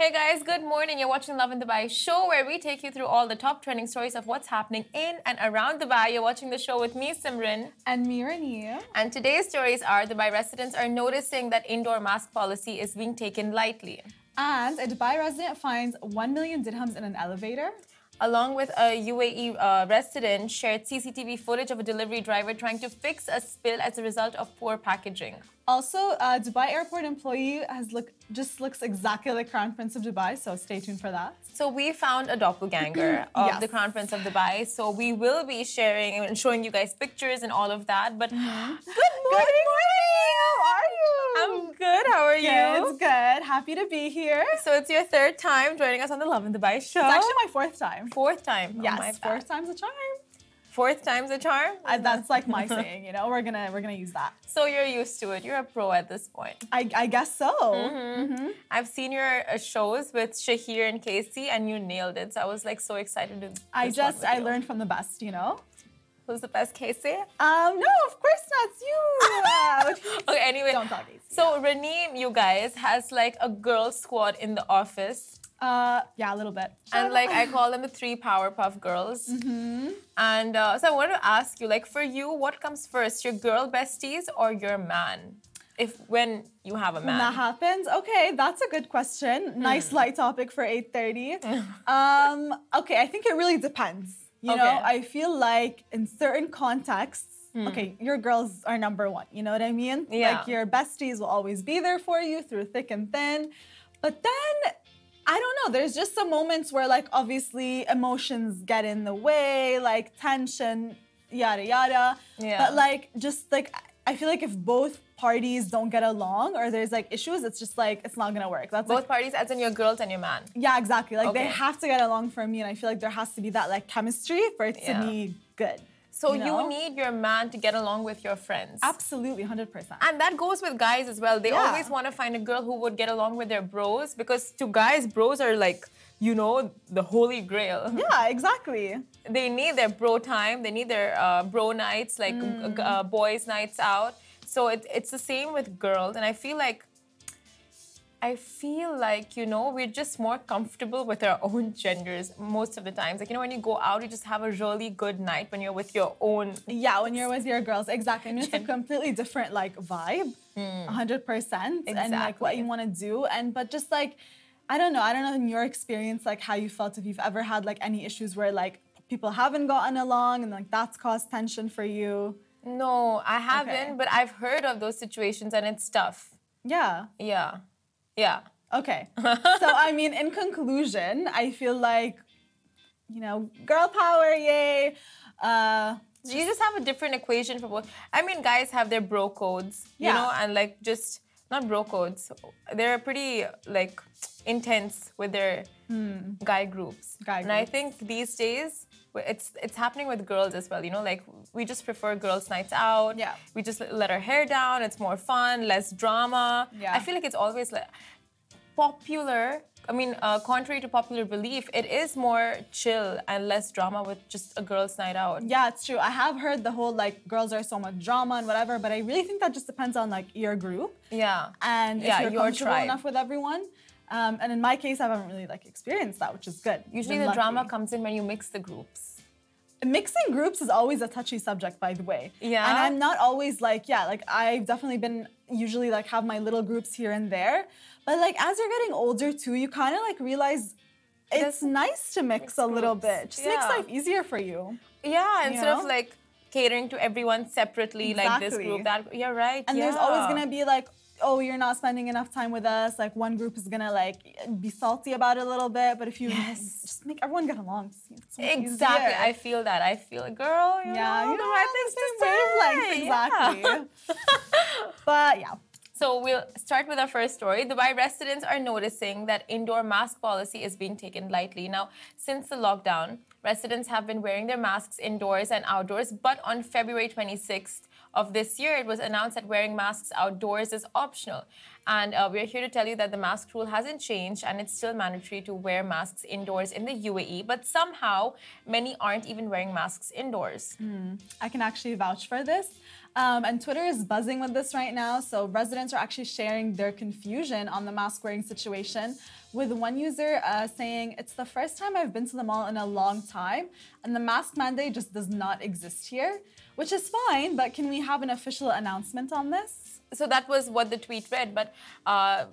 Hey guys, good morning. You're watching Lovin Dubai show where we take you through all the top trending stories of what's happening in and around Dubai. You're watching the show with me, Simran. And me, Rani. And today's stories are Dubai residents are noticing that indoor mask policy is being taken lightly. And a Dubai resident finds 1 million dirhams in an elevator. Along with a UAE uh, resident, shared CCTV footage of a delivery driver trying to fix a spill as a result of poor packaging. Also, a Dubai airport employee has look just looks exactly like Crown Prince of Dubai, so stay tuned for that. So we found a doppelganger of Yes. the Crown Prince of Dubai. So we will be sharing and showing you guys pictures and all of that. But good morning, How are you? I'm good. How are good. you? It's good. Happy to be here. So it's your third time joining us on the Lovin Dubai show. It's actually my fourth time. fourth time. Oh, yes, my bad. fourth time's a charm. Fourth time's a charm. Uh, that's like my saying. You know, we're gonna we're gonna use that. So you're used to it. You're a pro at this point. I, I guess so. Mm-hmm. I've seen your uh, shows with Shahir and Casey, and you nailed it. So I was like so excited to. I just I learned from the best. You know. Who's the best, Casey? Um, no, of course not. It's you. Okay. Anyway, Don't talk. So Raneem, you guys, has like a girl squad in the office. Uh, yeah, a little bit. And like I call them the three Powerpuff Girls. Mm-hmm. And uh, so I wanted to ask you, like, for you, what comes first, your girl besties or your man? If when you have a man, When that happens, okay, that's a good question. Hmm. Nice light topic for 8:30. um, okay, I think it really depends. You know, I feel like in certain contexts, hmm. okay, your girls are number one. You know what I mean? Yeah. Like your besties will always be there for you through thick and thin. But then I don't know, there's just some moments where like obviously emotions get in the way, like tension, yada yada. Yeah. But like just like I feel like if both parties don't get along or there's like issues, it's just like it's not gonna work. That's Both like parties, as in your girls and your man. yeah, exactly. Like they have to get along for me, and I feel like there has to be that like chemistry for it to Yeah. be good. So you, know? need your man to get along with your friends. Absolutely, hundred percent. And that goes with guys as well. They Yeah. always want to find a girl who would get along with their bros because to guys, bros are like, you know, the holy grail. Yeah, exactly. They need their bro time. They need their uh, bro nights, like Mm. uh, boys' nights out. So it, it's the same with girls. And I feel like, I feel like, you know, we're just more comfortable with our own genders most of the times. Like, you know, when you go out, you just have a really good night when you're with your own. Yeah, when you're with your girls, exactly. I mean, it's a completely different like vibe, mm. hundred percent, and like what you want to do, and but just like, I don't know, I don't know in your experience like how you felt if you've ever had like any issues where like people haven't gotten along and like that's caused tension for you. No, I haven't, Okay. but I've heard of those situations and it's tough. Yeah. Yeah. Yeah. Okay. so I mean, in conclusion, I feel like, you know, girl power, yay. Uh, You just have a different equation for both. I mean, guys have their bro codes, you Yeah. know, and like just not bro codes. They're pretty like intense with their guy groups. Guy and I think these days it's it's happening with girls as well. You know, like we just prefer girls' nights out. Yeah. We just let our hair down. It's more fun, less drama. Yeah. I feel like it's always like popular. I mean, uh, contrary to popular belief, it is more chill and less drama with just a girls' night out. yeah, it's true. I have heard the whole like girls are so much drama and whatever, but I really think that just depends on like your group Yeah. and if Yeah, you're your comfortable tribe. enough with everyone. Um, and in my case, I haven't really like experienced that, which is good. Usually the drama comes in when you mix the groups. Mixing groups is always a touchy subject, by the way. Yeah? And I'm not always like, yeah, like I've definitely been usually like have my little groups here and there. But like as you're getting older too, you kind of like realize it's nice to mix, mix a little groups. bit. Just makes life easier for you. Yeah, instead of know? like catering to everyone separately, like this group, that you're right. And there's always gonna be like, oh, you're not spending enough time with us. Like one group is gonna like be salty about it a little bit. But if you Yes. just make everyone get along, Exactly. easier. I feel that. I feel, girl, you yeah, know, you know, things to same wavelength, Yeah. exactly. but yeah. So we'll start with our first story. Dubai residents are noticing that indoor mask policy is being taken lightly. Now, since the lockdown, residents have been wearing their masks indoors and outdoors, but on February 26th of this year, it was announced that wearing masks outdoors is optional. And uh, we're here to tell you that the mask rule hasn't changed and it's still mandatory to wear masks indoors in the UAE. But somehow, many aren't even wearing masks indoors. I can actually vouch for this. Um, and Twitter is buzzing with this right now. So residents are actually sharing their confusion on the mask wearing situation. With one user uh, saying, It's the first time I've been to the mall in a long time, and the mask mandate just does not exist here, which is fine, but can we have an official announcement on this? So that was what the tweet read. But uh,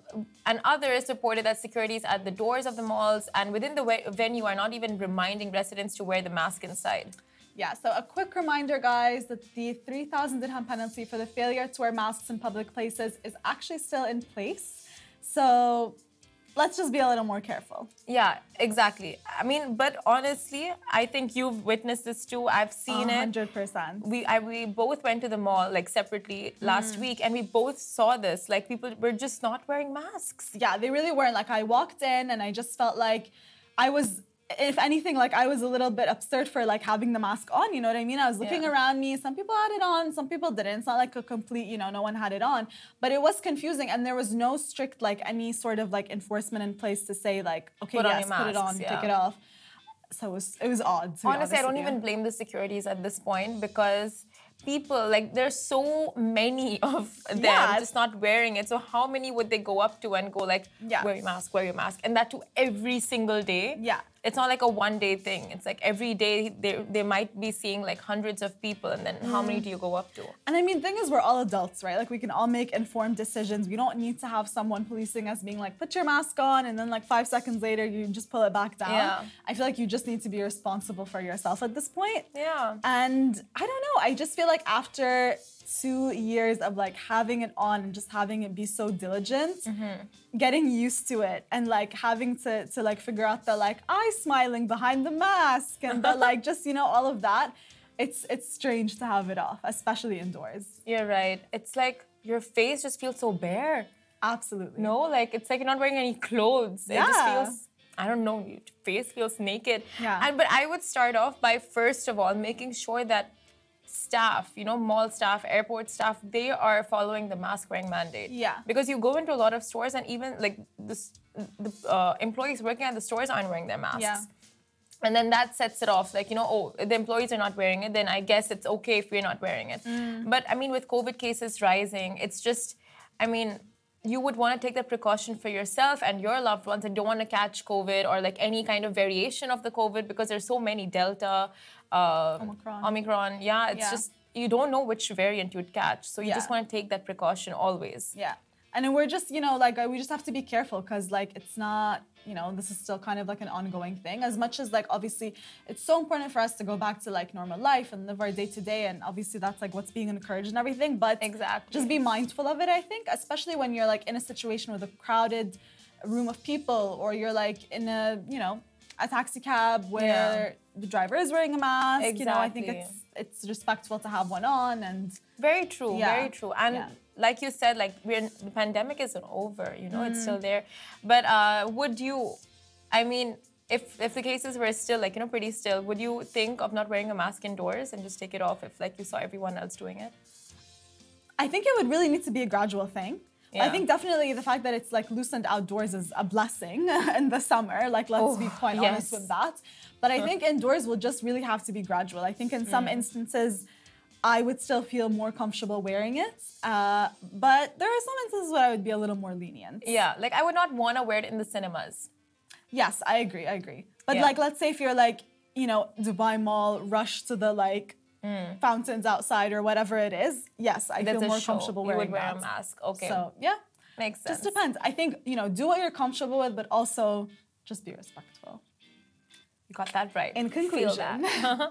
and others reported that securities at the doors of the malls and within the venue are not even reminding residents to wear the mask inside. Yeah, so a quick reminder, guys, that the 3,000 dirham penalty for the failure to wear masks in public places is actually still in place. So let's just be a little more careful. Yeah, exactly. I mean, but honestly, I think you've witnessed this too. I've seen it. 100%. We I, we both went to the mall like separately last mm. week, and we both saw this. Like people were just not wearing masks. Yeah, they really weren't. Like, I walked in and I just felt like I was. If anything, like I was a little bit absurd for like having the mask on, you know what I mean? I was looking Yeah. around me. Some people had it on, some people didn't. It's not like a complete, you know, no one had it on. But it was confusing and there was no strict like any sort of like enforcement in place to say like, okay, Put yes, put it on, masks, take it off. So it was it was odd. to be Honestly, I don't even blame the securities at this point because people like there's so many of them Yeah. just not wearing it. So how many would they go up to and go like, Yeah. wear your mask, wear your mask, and that to every single day? Yeah. It's not like a one day thing. It's like every day they they might be seeing like hundreds of people, and then how Mm. many do you go up to? And I mean, thing is, we're all adults, right? Like, we can all make informed decisions. We don't need to have someone policing us being like, put your mask on, and then like five seconds later, you just pull it back down. Yeah. I feel like you just need to be responsible for yourself at this point. Yeah. And I don't know, I just feel like after two years of like having it on and just having it be so diligent, mm-hmm. getting used to it and like having to to like figure out the like eye smiling behind the mask and the like just you know all of that. It's it's strange to have it off, especially indoors. You're right. It's like your face just feels so bare. Absolutely. No, like it's like you're not wearing any clothes. Yeah. It just feels I don't know, your face feels naked. Yeah. And but I would start off by first of all making sure that staff, you know, mall staff, airport staff, they are following the mask wearing mandate. Yeah. Because you go into a lot of stores and even like this, the uh, employees working at the stores aren't wearing their masks. Yeah. And then that sets it off, like, you know, oh, the employees are not wearing it, then I guess it's okay if we're not wearing it. Mm. But I mean, with COVID cases rising, it's just, I mean, you would want to take that precaution for yourself and your loved ones and don't want to catch COVID or like any kind of variation of the COVID because there's so many Delta, uh, Omicron. Omicron. Yeah, it's Yeah. just, you don't know which variant you'd catch. So you just want to take that precaution always. Yeah. And then we're just, you know, like we just have to be careful because, like, it's not, you know, this is still kind of like an ongoing thing. As much as, like, obviously, it's so important for us to go back to like normal life and live our day to day. And obviously, that's like what's being encouraged and everything. But Exactly. just be mindful of it, I think, especially when you're like in a situation with a crowded room of people or you're like in a, you know, a taxi cab where the driver is wearing a mask. exactly. You know, I think it's it's respectful to have one on and Very true, Yeah. very true. And Yeah. Like you said, like we're the pandemic isn't over, you know, it's Mm. still there. But uh, would you I mean, if if the cases were still like, you know, pretty still, would you think of not wearing a mask indoors and just take it off if like you saw everyone else doing it? I think it would really need to be a gradual thing. I think definitely the fact that it's like loosened outdoors is a blessing in the summer. Like, let's be Oh, quite honest with that. But I think indoors will just really have to be gradual. I think in some Mm. instances, I would still feel more comfortable wearing it. Uh, but there are some instances where I would be a little more lenient. Yeah, like I would not want to wear it in the cinemas. Yes, I agree. I agree. But Yeah. like, let's say if you're like, you know, Dubai Mall, rush to the like fountains outside or whatever it is. Yes, I Mm. That's feel more show. comfortable you wearing would wear that. a mask. Okay. So yeah. Makes sense. Just depends. I think, you know, do what you're comfortable with, but also just be respectful. You got that right. In conclusion.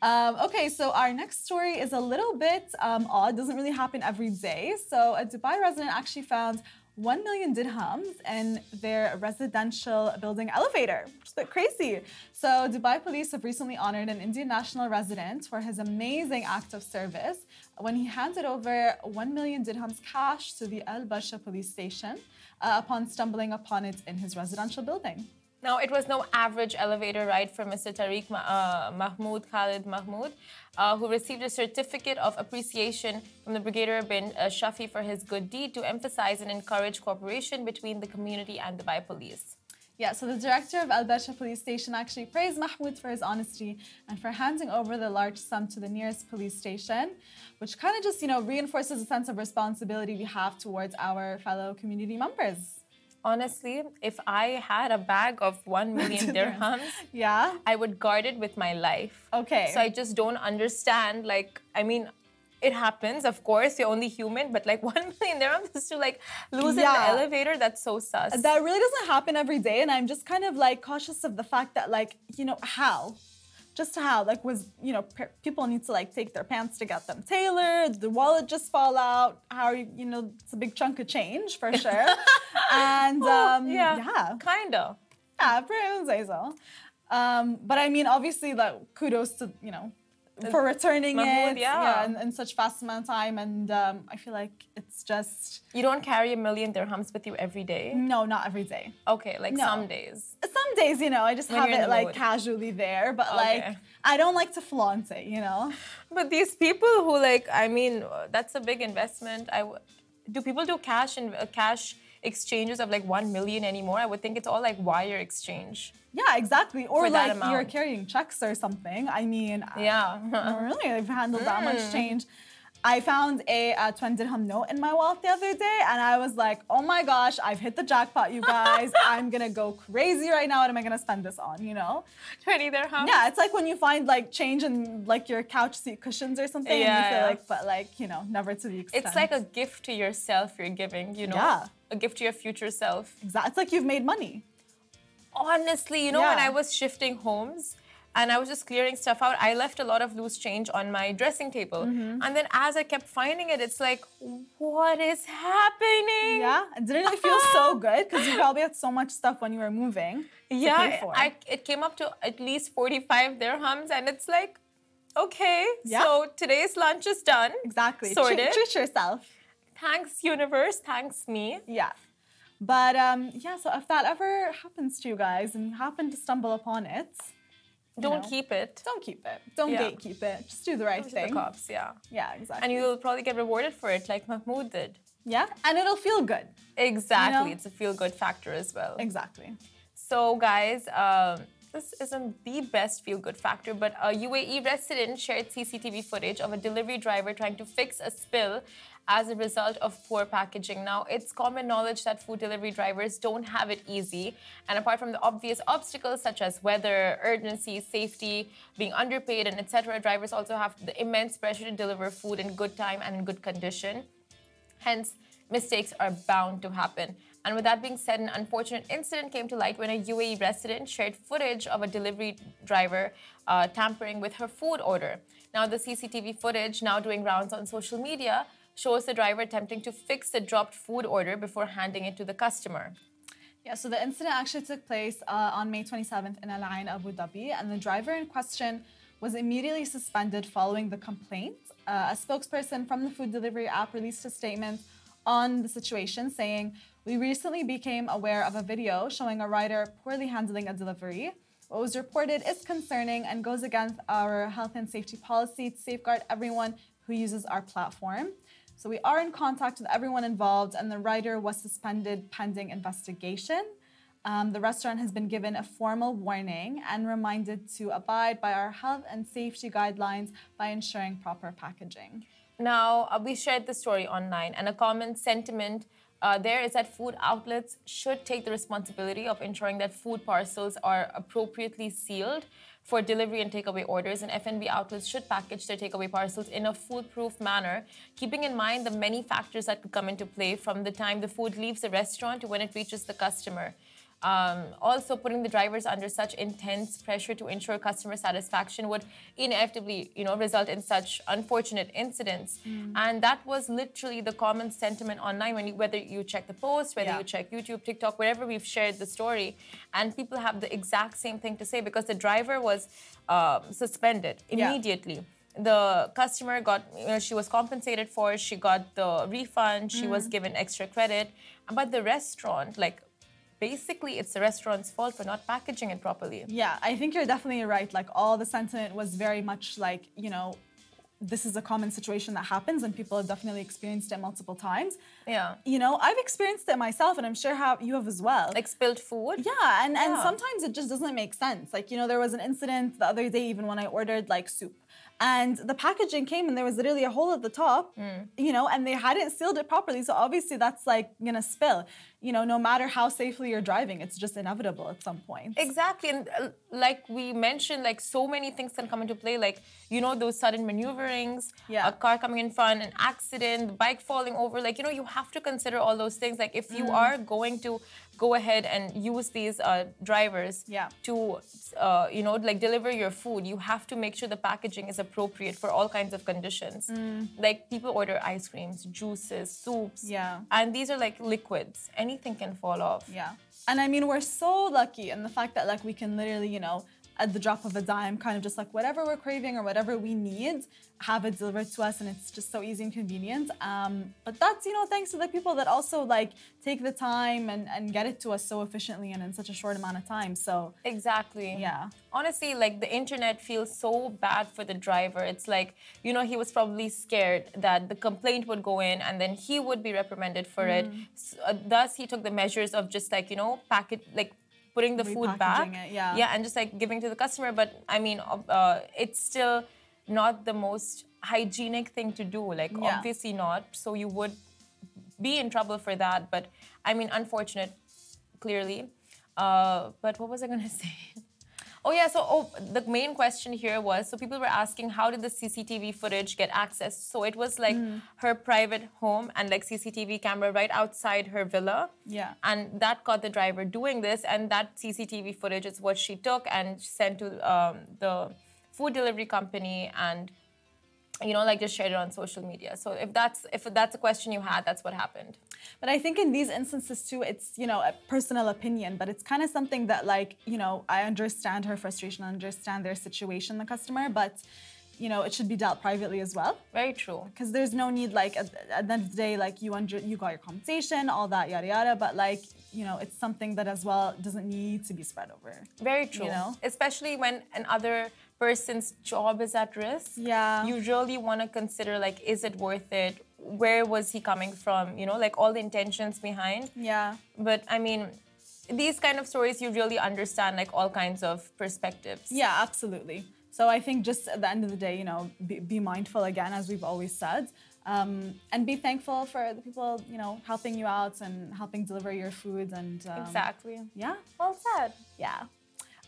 Um, okay, so our next story is a little bit um, odd, doesn't really happen every day. So, a Dubai resident actually found 1 million dirhams in their residential building elevator, which is a bit crazy. So, Dubai police have recently honored an Indian national resident for his amazing act of service when he handed over 1 million dirhams cash to the Al Barsha police station uh, upon stumbling upon it in his residential building. Now, it was no average elevator ride for Mr. Tariq uh, Mahmoud Khalid Mahmoud, uh, who received a certificate of appreciation from the Brigadier bin uh, Shafi for his good deed to emphasize and encourage cooperation between the community and Dubai police. Yeah, so the director of Al Barsha police station actually praised Mahmoud for his honesty and for handing over the large sum to the nearest police station, which kind of just, you know, reinforces a sense of responsibility we have towards our fellow community members. Honestly, if I had a bag of 1 million dirhams, Yeah. I would guard it with my life. Okay. So I just don't understand. Like, I mean, it happens, of course, you're only human, but like 1 million dirhams is to like lose in the elevator, that's so sus. that really doesn't happen every day and i'm just kind of like cautious of the fact that like you know how just how like was you know pe- people need to like take their pants to get them tailored the wallet just fall out how are you you know it's a big chunk of change for sure. And um yeah, yeah. kinda. yeah pretty would say so um but i mean obviously like kudos to you know for returning Mahmoud, it yeah. in, in such fast amount of time and um, i feel like it's just You don't carry a million dirhams with you every day. no not every day Okay, like No. some days. some days, you know, I just When have it like mood. casually there, but Okay. like I don't like to flaunt it, you know. But these people who like, I mean, that's a big investment. I w- do people do cash and uh, cash exchanges of like one million anymore? I would think it's all like wire exchange. Yeah, exactly. Or like you're carrying checks or something. I mean, I Yeah. don't really I've handled that much Mm. change. I found a, uh 20 dirham note in my wallet the other day, and I was like, "Oh my gosh, I've hit the jackpot, you guys! I'm gonna go crazy right now. What am I gonna spend this on? You know? 20 dirhams. Yeah, it's like when you find like change in like your couch seat cushions or something, and you feel yeah. like, but like you know, never to the extent. It's like a gift to yourself you're giving, you know? Yeah. A gift to your future self. Exactly. It's like you've made money. Honestly, you know, when I was shifting homes and I was just clearing stuff out, I left a lot of loose change on my dressing table. Mm-hmm. And then as I kept finding it, it's like, what is happening? Yeah, didn't it feel so good? Because you probably had so much stuff when you were moving. Yeah. I, it came up to at least 45 dirhams, and it's like, okay, Yeah. so today's lunch is done. exactly. Sorted. Treat, treat yourself. Thanks, universe. Thanks, me. Yeah. But um, yeah, so if that ever happens to you guys and you happen to stumble upon it, Don't know, keep it. don't keep it. Don't Yeah. gatekeep it. Just do the right to thing. the cops, yeah. Yeah, exactly. And you'll probably get rewarded for it, like Mahmoud did. yeah, and it'll feel good. Exactly. know? It's a feel good factor as well. Exactly. So, guys, um, this isn't the best feel good factor, but a UAE resident shared CCTV footage of a delivery driver trying to fix a spill as a result of poor packaging. Now, it's common knowledge that food delivery drivers don't have it easy. And apart from the obvious obstacles such as weather, urgency, safety, being underpaid, and etc., drivers also have the immense pressure to deliver food in good time and in good condition. Hence, mistakes are bound to happen. And with that being said, an unfortunate incident came to light when a UAE resident shared footage of a delivery driver uh, tampering with her food order. Now, the CCTV footage, now doing rounds on social media, shows the driver attempting to fix the dropped food order before handing it to the customer. Yeah, so the incident actually took place uh, on May 27th in Al Ain, Abu Dhabi, and the driver in question was immediately suspended following the complaint. Uh, a spokesperson from the food delivery app released a statement on the situation saying, We recently became aware of a video showing a rider poorly handling a delivery. What was reported is concerning and goes against our health and safety policy to safeguard everyone who uses our platform. So we are in contact with everyone involved, and the rider was suspended pending investigation. Um, the restaurant has been given a formal warning and reminded to abide by our health and safety guidelines by ensuring proper packaging. Now, uh, we shared the story online, and a common sentiment uh, there is that food outlets should take the responsibility of ensuring that food parcels are appropriately sealed for delivery and takeaway orders, and F&B outlets should package their takeaway parcels in a foolproof manner, keeping in mind the many factors that could come into play from the time the food leaves the restaurant to when it reaches the customer. Um, also, putting the drivers under such intense pressure to ensure customer satisfaction would inevitably, you know, result in such unfortunate incidents. And that was literally the common sentiment online when you, whether you check the post, whether Yeah. you check YouTube, TikTok, wherever we've shared the story, and people have the exact same thing to say because the driver was um, suspended Yeah. immediately. The customer got, you know, she was compensated for, she got the refund, she was given extra credit, but the restaurant, like basically it's the restaurant's fault for not packaging it properly. Yeah, I think you're definitely right. Like all the sentiment was very much like, you know, this is a common situation that happens and people have definitely experienced it multiple times. Yeah. You know, I've experienced it myself and I'm sure how you have as well. Like spilled food. yeah, and, and sometimes it just doesn't make sense. Like, you know, there was an incident the other day even when I ordered like soup. And the packaging came and there was literally a hole at the top, Mm. you know, and they hadn't sealed it properly. So obviously that's like gonna spill. You know, no matter how safely you're driving, it's just inevitable at some point. Exactly, and uh, like we mentioned, like so many things can come into play. Like you know those sudden maneuverings, Yeah. a car coming in front, an accident, the bike falling over. Like you know you have to consider all those things. Like if you Mm. are going to go ahead and use these uh, drivers Yeah. to uh, you know like deliver your food, you have to make sure the packaging is appropriate for all kinds of conditions. Like people order ice creams, juices, soups, Yeah. and these are like liquids. Anything can fall off. Yeah. And I mean, we're so lucky in the fact that like we can literally, you know, at the drop of a dime, kind of just like whatever we're craving or whatever we need, have it delivered to us, and it's just so easy and convenient. Um, but that's you know thanks to the people that also like take the time and and get it to us so efficiently and in such a short amount of time. So Exactly. yeah, honestly like the internet feels so bad for the driver it's like you know he was probably scared that the complaint would go in and then he would be reprimanded for it S- uh, thus he took the measures of just like you know pack it like putting the food back. It, yeah. yeah and just like giving to the customer. But i mean uh, it's still not the most hygienic thing to do like Yeah. obviously not. So you would be in trouble for that. But i mean unfortunate clearly. Uh, but what was i going to say Oh yeah, so oh, the main question here was so people were asking how did the CCTV footage get access? So it was like her private home and like CCTV camera right outside her villa. Yeah. And that caught the driver doing this, and that CCTV footage is what she took and sent to um, the food delivery company and you know like just shared it on social media. So if that's if that's a question you had, that's what happened. But I think in these instances too, it's you know a personal opinion, but it's kind of something that like you know I understand her frustration, I understand their situation, the customer, but you know it should be dealt privately as well. Very true. because there's no need like at, at the end of the day like you under you got your compensation all that yada yada but like you know it's something that as well doesn't need to be spread over Very true. You know? Especially when another person's job is at risk. Yeah. You really want to consider like, is it worth it? Where was he coming from? You know, like all the intentions behind. yeah But I mean, these kind of stories, you really understand like all kinds of perspectives. yeah absolutely so i think just at the end of the day you know be, be mindful again as we've always said um, and be thankful for the people you know helping you out and helping deliver your food and um, Exactly. yeah Well said. Yeah.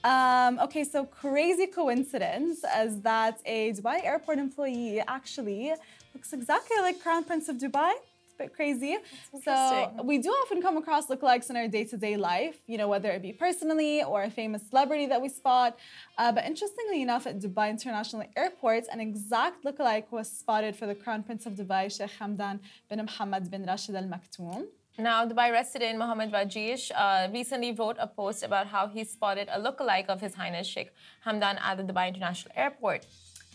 Um, okay, so crazy coincidence as that a Dubai airport employee actually looks exactly like Crown Prince of Dubai. It's a bit crazy. So we do often come across lookalikes in our day-to-day life, you know, whether it be personally or a famous celebrity that we spot. Uh, but interestingly enough, at Dubai International Airport, an exact lookalike was spotted for the Crown Prince of Dubai, Sheikh Hamdan bin Mohammed bin Rashid Al Maktoum. Now, Dubai resident Mohammed Rajesh uh, recently wrote a post about how he spotted a lookalike of His Highness Sheikh Hamdan at the Dubai International Airport.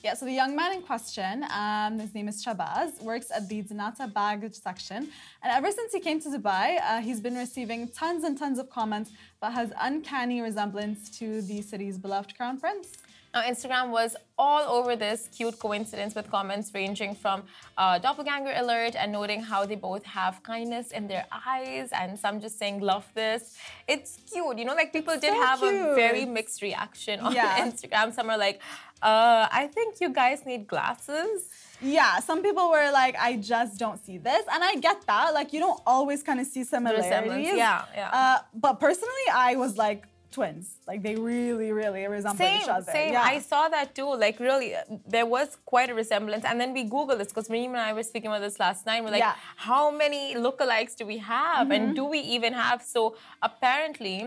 Yeah, so the young man in question, um, his name is Shabazz, works at the dnata baggage section. And ever since he came to Dubai, uh, he's been receiving tons and tons of comments but has uncanny resemblance to the city's beloved crown prince. Now, Instagram was all over this cute coincidence with comments ranging from uh, doppelganger alert and noting how they both have kindness in their eyes, and some just saying, love this. It's cute. You know, like people did so have a very mixed reaction on Yeah. Instagram. Some are like, uh, I think you guys need glasses. Yeah, some people were like, I just don't see this. And I get that. Like, you don't always kind of see similarities. yeah, yeah. Uh, but personally, I was like, twins. Like, they really, really resemble Same, each other. same. Yeah. I saw that too. Like really, uh, there was quite a resemblance. And then we Googled this because Mareem and I were speaking about this last night. We're like, Yeah. Mm-hmm. how many lookalikes do we have, and do we even have? So apparently.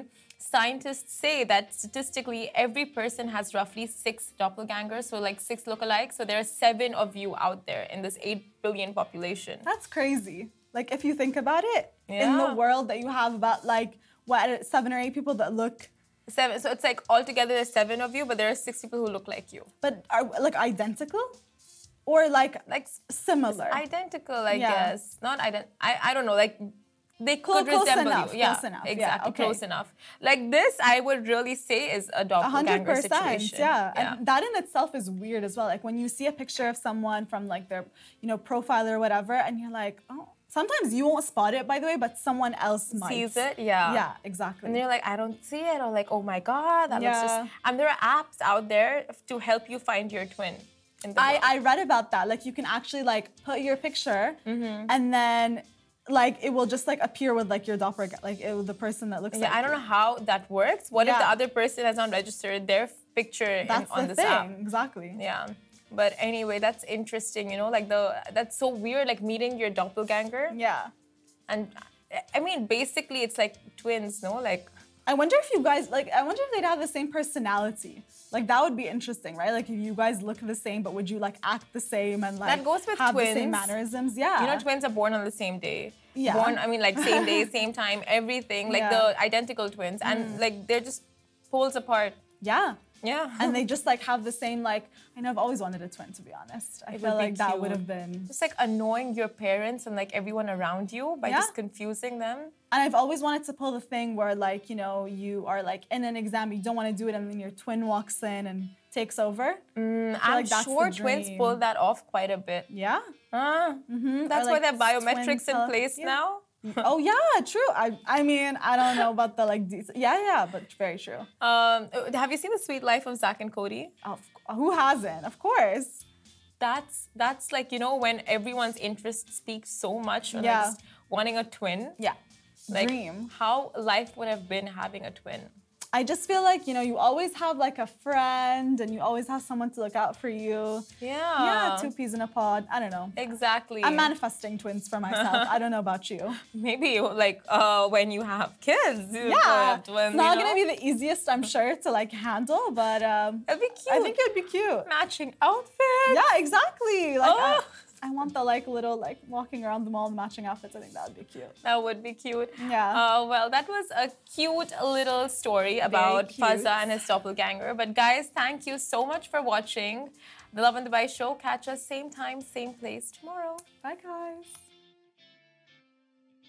Scientists say that statistically, every person has roughly six doppelgangers, so like six lookalikes. So there are seven of you out there in this 8 billion population. That's crazy. Like if you think about it, in the world that you have about like what seven or eight people that look, Seven. So it's like altogether there's seven of you, but there are six people who look like you. but are like identical, or like Like similar. identical, I Yeah. guess. Not ident. I, I don't know. Like they could close resemble enough, you. Yeah, close enough. Yeah, exactly, okay. close enough. Like this, I would really say is a doppelganger hundred percent, situation. yeah. And that in itself is weird as well. Like when you see a picture of someone from like their, you know, profile or whatever, and you're like, oh. Sometimes you won't spot it, by the way, but someone else might. Sees it, yeah. Yeah, exactly. And you're like, I don't see it, or like, oh my god, that looks Yeah. just. And there are apps out there to help you find your twin. In the I, world. I read about that. Like you can actually like put your picture Mm-hmm. and then like it will just like appear with like your doppelganger, like it, the person that looks yeah, like I don't you. know how that works. What if the other person has not registered their picture in, on the this thing. app? Exactly. Yeah. But anyway, that's interesting, you know, like the that's so weird, like meeting your doppelganger. Yeah. And I mean, basically, it's like twins, no? Like, I wonder if you guys like I wonder if they'd have the same personality. Like that would be interesting, right? Like if you guys look the same, but would you like act the same and like That goes with have the same mannerisms? Yeah. you know, twins are born on the same day. Yeah. Born, I mean, like same day, same time, everything, like Yeah. Mm. the identical twins. And like they're just poles apart. yeah. Yeah. And they just like have the same like I know I've always wanted a twin to be honest. I It feel like that would have been just like annoying your parents and like everyone around you by Yeah. just confusing them. And I've always wanted to pull the thing where, like, you know, you are like in an exam, you don't want to do it, and then your twin walks in and takes over. Mm, I'm like sure twins pull that off quite a bit. Yeah. Ah, Mhm. that's why like, they have twin biometrics in place yeah. now. Oh yeah, true. I I mean, I don't know about the like. de- Yeah, yeah, but very true. Um, have you seen the Suite Life of Zack and Cody? Of, who hasn't? Of course. That's that's like you know when everyone's interest speaks so much Yeah. like wanting a twin. Yeah. Like Dream. how life would have been having a twin. I just feel like you know you always have like a friend, and you always have someone to look out for you. Yeah. yeah, two peas in a pod. I don't know. Exactly. I'm manifesting twins for myself. I don't know about you. Maybe like uh, when you have kids. you Yeah, twins, it's not you gonna be the easiest, I'm sure, to like handle, but um, It'd be cute. I think it'd be cute. matching outfits. Yeah, exactly. Like Oh. I want the like little like walking around the mall in matching outfits. I think that would be cute. That would be cute. Yeah. Uh, well, that was a cute little story about Faza and his doppelganger. But guys, thank you so much for watching the Lovin Dubai show. Catch us same time, same place tomorrow. Bye guys.